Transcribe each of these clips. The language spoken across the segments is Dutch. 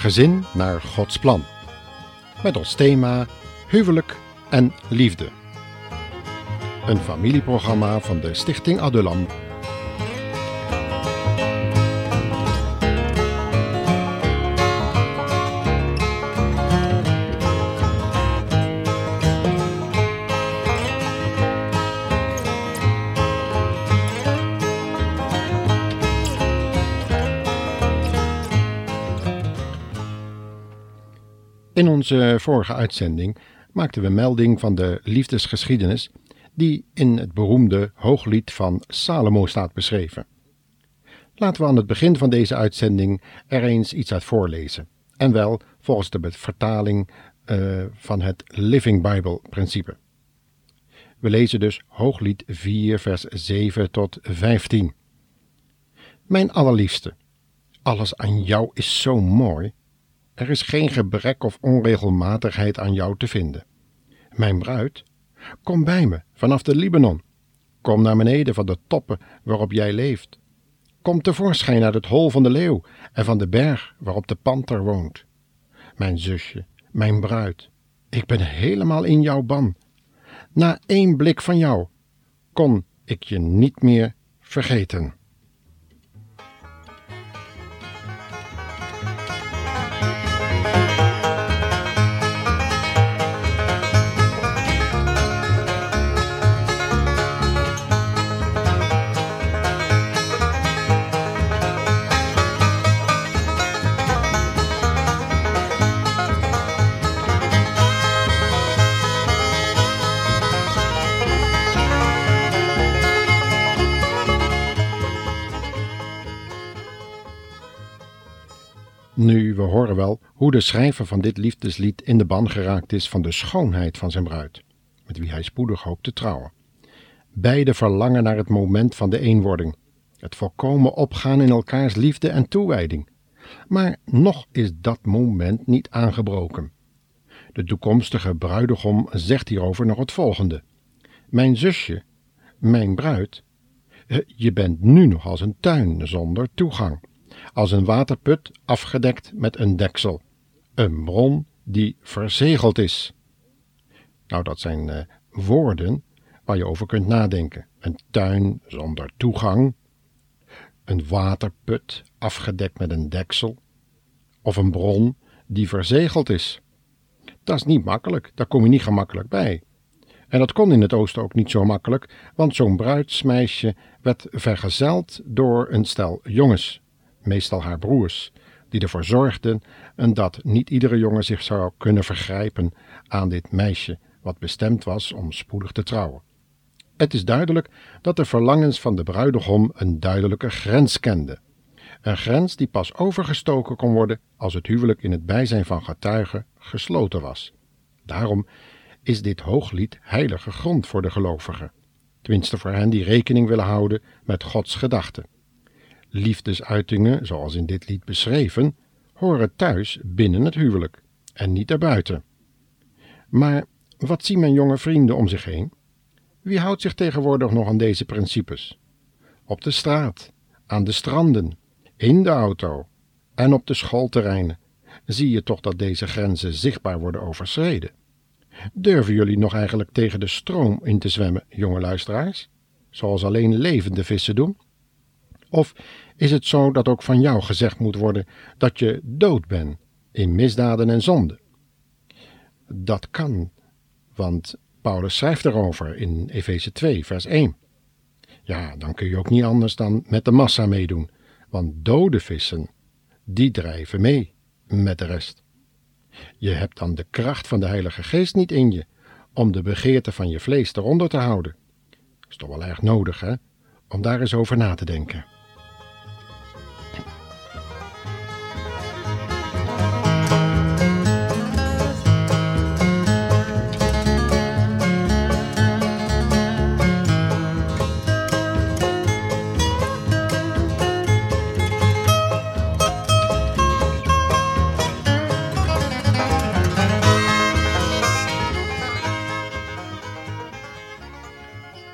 Gezin naar Gods plan. Met als thema huwelijk en liefde. Een familieprogramma van de Stichting Adulam. In onze vorige uitzending maakten we melding van de liefdesgeschiedenis die in het beroemde Hooglied van Salomo staat beschreven. Laten we aan het begin van deze uitzending er eens iets uit voorlezen. En wel volgens de vertaling uh, van het Living Bible principe. We lezen dus Hooglied 4, vers 7 tot 15. Mijn allerliefste, alles aan jou is zo mooi. Er is geen gebrek of onregelmatigheid aan jou te vinden. Mijn bruid, kom bij me vanaf de Libanon. Kom naar beneden van de toppen waarop jij leeft. Kom tevoorschijn uit het hol van de leeuw en van de berg waarop de panter woont. Mijn zusje, mijn bruid, ik ben helemaal in jouw ban. Na één blik van jou kon ik je niet meer vergeten. Nu, we horen wel hoe de schrijver van dit liefdeslied in de ban geraakt is van de schoonheid van zijn bruid, met wie hij spoedig hoopt te trouwen. Beide verlangen naar het moment van de eenwording, het volkomen opgaan in elkaars liefde en toewijding. Maar nog is dat moment niet aangebroken. De toekomstige bruidegom zegt hierover nog het volgende: Mijn zusje, mijn bruid, eh, je bent nu nog als een tuin zonder toegang als een waterput afgedekt met een deksel, een bron die verzegeld is. Nou, dat zijn uh, woorden waar je over kunt nadenken. Een tuin zonder toegang, een waterput afgedekt met een deksel, of een bron die verzegeld is. Dat is niet makkelijk, daar kom je niet gemakkelijk bij. En dat kon in het oosten ook niet zo makkelijk, want zo'n bruidsmeisje werd vergezeld door een stel jongens meestal haar broers, die ervoor zorgden en dat niet iedere jongen zich zou kunnen vergrijpen aan dit meisje, wat bestemd was om spoedig te trouwen. Het is duidelijk dat de verlangens van de bruidegom een duidelijke grens kenden. Een grens die pas overgestoken kon worden als het huwelijk in het bijzijn van getuigen gesloten was. Daarom is dit hooglied heilige grond voor de gelovigen, tenminste voor hen die rekening willen houden met Gods gedachten. Liefdesuitingen, zoals in dit lied beschreven, horen thuis binnen het huwelijk en niet erbuiten. Maar wat zien mijn jonge vrienden om zich heen? Wie houdt zich tegenwoordig nog aan deze principes? Op de straat, aan de stranden, in de auto en op de schoolterreinen zie je toch dat deze grenzen zichtbaar worden overschreden. Durven jullie nog eigenlijk tegen de stroom in te zwemmen, jonge luisteraars, zoals alleen levende vissen doen? Of is het zo dat ook van jou gezegd moet worden dat je dood bent in misdaden en zonden? Dat kan, want Paulus schrijft erover in Efeze 2, vers 1. Ja, dan kun je ook niet anders dan met de massa meedoen, want dode vissen, die drijven mee met de rest. Je hebt dan de kracht van de Heilige Geest niet in je om de begeerte van je vlees eronder te houden. Is toch wel erg nodig, hè? Om daar eens over na te denken.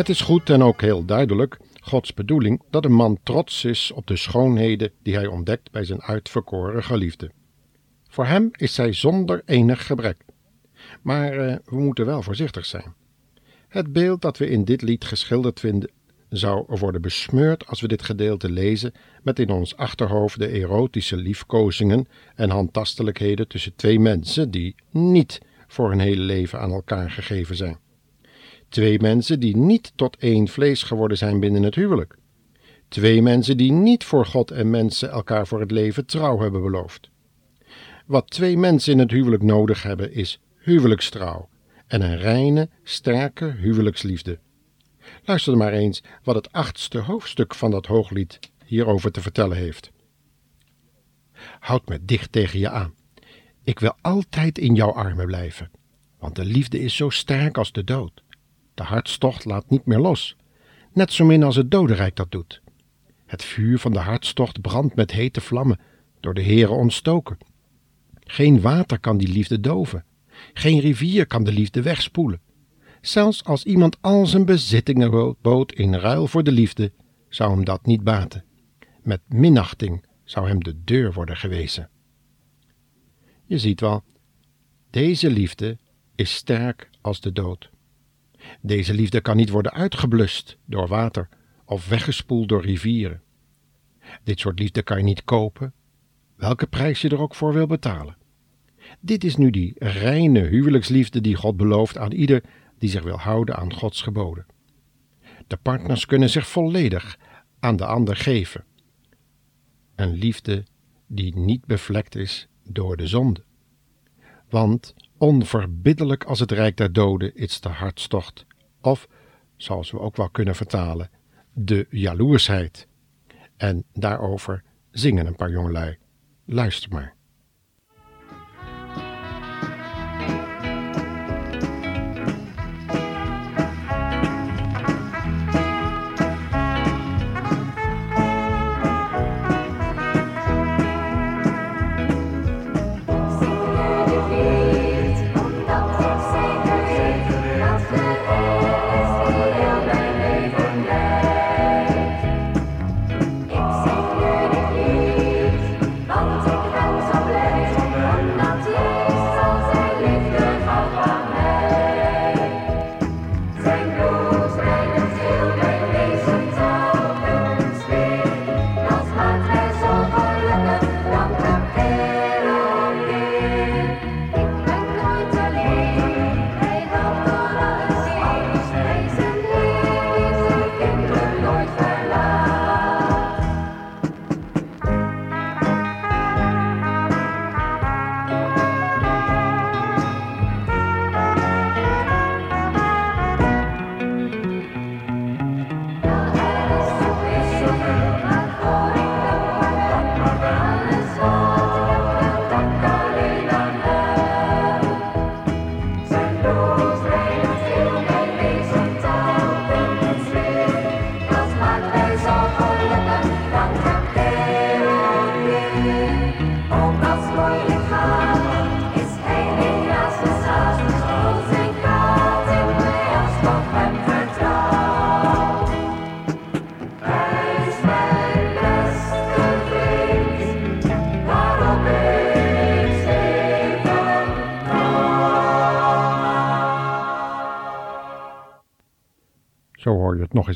Het is goed en ook heel duidelijk Gods bedoeling dat een man trots is op de schoonheden die hij ontdekt bij zijn uitverkoren geliefde. Voor hem is zij zonder enig gebrek. Maar uh, we moeten wel voorzichtig zijn. Het beeld dat we in dit lied geschilderd vinden, zou worden besmeurd als we dit gedeelte lezen met in ons achterhoofd de erotische liefkozingen en handtastelijkheden tussen twee mensen die niet voor hun hele leven aan elkaar gegeven zijn. Twee mensen die niet tot één vlees geworden zijn binnen het huwelijk. Twee mensen die niet voor God en mensen elkaar voor het leven trouw hebben beloofd. Wat twee mensen in het huwelijk nodig hebben is huwelijkstrouw en een reine, sterke huwelijksliefde. Luister maar eens wat het achtste hoofdstuk van dat hooglied hierover te vertellen heeft. Houd me dicht tegen je aan. Ik wil altijd in jouw armen blijven, want de liefde is zo sterk als de dood. De hartstocht laat niet meer los, net zo min als het dodenrijk dat doet. Het vuur van de hartstocht brandt met hete vlammen, door de Heere ontstoken. Geen water kan die liefde doven, geen rivier kan de liefde wegspoelen. Zelfs als iemand al zijn bezittingen bood in ruil voor de liefde, zou hem dat niet baten. Met minachting zou hem de deur worden gewezen. Je ziet wel, deze liefde is sterk als de dood. Deze liefde kan niet worden uitgeblust door water of weggespoeld door rivieren. Dit soort liefde kan je niet kopen, welke prijs je er ook voor wil betalen. Dit is nu die reine huwelijksliefde die God belooft aan ieder die zich wil houden aan Gods geboden. De partners kunnen zich volledig aan de ander geven. Een liefde die niet bevlekt is door de zonde. Want onverbiddelijk als het rijk der doden is de hartstocht, of, zoals we ook wel kunnen vertalen, de jaloersheid. En daarover zingen een paar jongelui. Luister maar.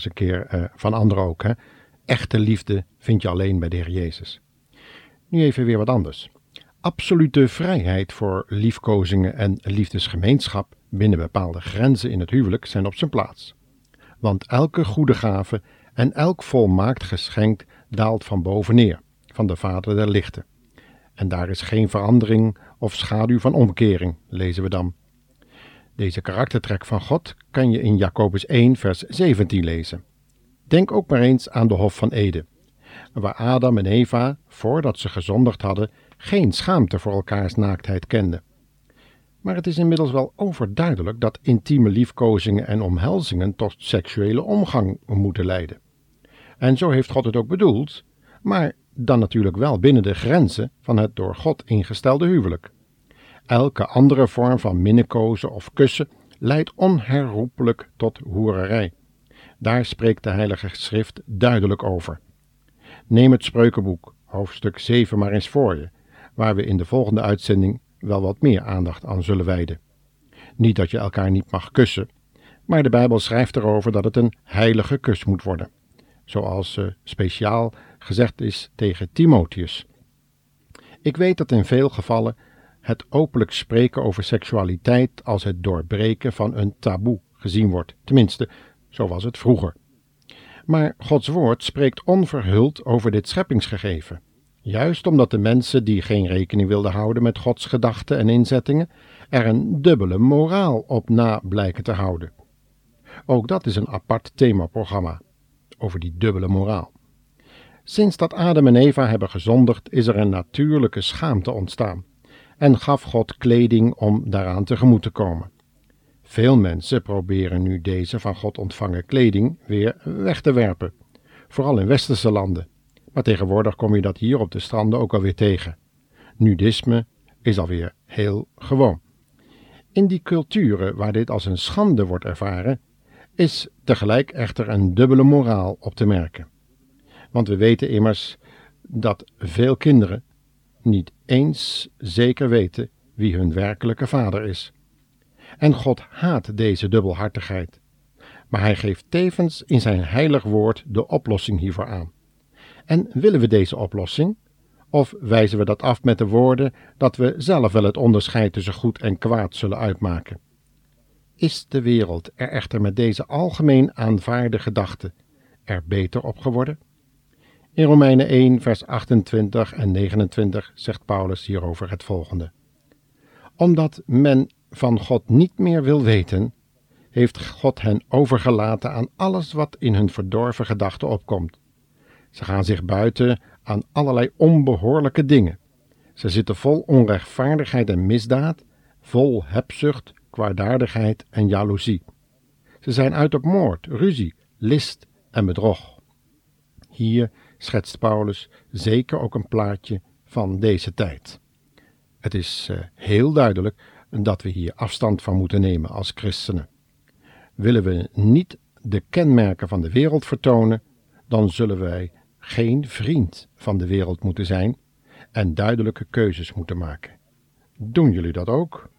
Een keer uh, van anderen ook. Hè? Echte liefde vind je alleen bij de Heer Jezus. Nu even weer wat anders. Absolute vrijheid voor liefkozingen en liefdesgemeenschap binnen bepaalde grenzen in het huwelijk zijn op zijn plaats. Want elke goede gave en elk volmaakt geschenk daalt van boven neer, van de Vader der lichten. En daar is geen verandering of schaduw van omkering, lezen we dan. Deze karaktertrek van God kan je in Jacobus 1, vers 17 lezen. Denk ook maar eens aan de Hof van Eden, waar Adam en Eva, voordat ze gezondigd hadden, geen schaamte voor elkaars naaktheid kenden. Maar het is inmiddels wel overduidelijk dat intieme liefkozingen en omhelzingen tot seksuele omgang moeten leiden. En zo heeft God het ook bedoeld, maar dan natuurlijk wel binnen de grenzen van het door God ingestelde huwelijk. Elke andere vorm van minnenkozen of kussen leidt onherroepelijk tot hoererij. Daar spreekt de Heilige Schrift duidelijk over. Neem het Spreukenboek, hoofdstuk 7 maar eens voor je, waar we in de volgende uitzending wel wat meer aandacht aan zullen wijden. Niet dat je elkaar niet mag kussen, maar de Bijbel schrijft erover dat het een heilige kus moet worden, zoals uh, speciaal gezegd is tegen Timotheus. Ik weet dat in veel gevallen het openlijk spreken over seksualiteit als het doorbreken van een taboe gezien wordt, tenminste, zo was het vroeger. Maar Gods woord spreekt onverhuld over dit scheppingsgegeven, juist omdat de mensen die geen rekening wilden houden met Gods gedachten en inzettingen er een dubbele moraal op na blijken te houden. Ook dat is een apart themaprogramma over die dubbele moraal. Sinds dat Adam en Eva hebben gezondigd, is er een natuurlijke schaamte ontstaan en gaf God kleding om daaraan tegemoet te komen. Veel mensen proberen nu deze van God ontvangen kleding weer weg te werpen, vooral in westerse landen. Maar tegenwoordig kom je dat hier op de stranden ook alweer tegen. Nudisme is alweer heel gewoon. In die culturen waar dit als een schande wordt ervaren, is tegelijk echter een dubbele moraal op te merken. Want we weten immers dat veel kinderen niet eens zeker weten wie hun werkelijke vader is. En God haat deze dubbelhartigheid. Maar hij geeft tevens in zijn heilig woord de oplossing hiervoor aan. En willen we deze oplossing? Of wijzen we dat af met de woorden dat we zelf wel het onderscheid tussen goed en kwaad zullen uitmaken? Is de wereld er echter met deze algemeen aanvaarde gedachte er beter op geworden? In Romeinen 1, vers 28 en 29 zegt Paulus hierover het volgende: Omdat men van God niet meer wil weten, heeft God hen overgelaten aan alles wat in hun verdorven gedachten opkomt. Ze gaan zich buiten aan allerlei onbehoorlijke dingen. Ze zitten vol onrechtvaardigheid en misdaad, vol hebzucht, kwaadaardigheid en jaloezie. Ze zijn uit op moord, ruzie, list en bedrog. Hier schetst Paulus zeker ook een plaatje van deze tijd. Het is uh, heel duidelijk dat we hier afstand van moeten nemen als christenen. Willen we niet de kenmerken van de wereld vertonen, dan zullen wij geen vriend van de wereld moeten zijn en duidelijke keuzes moeten maken. Doen jullie dat ook?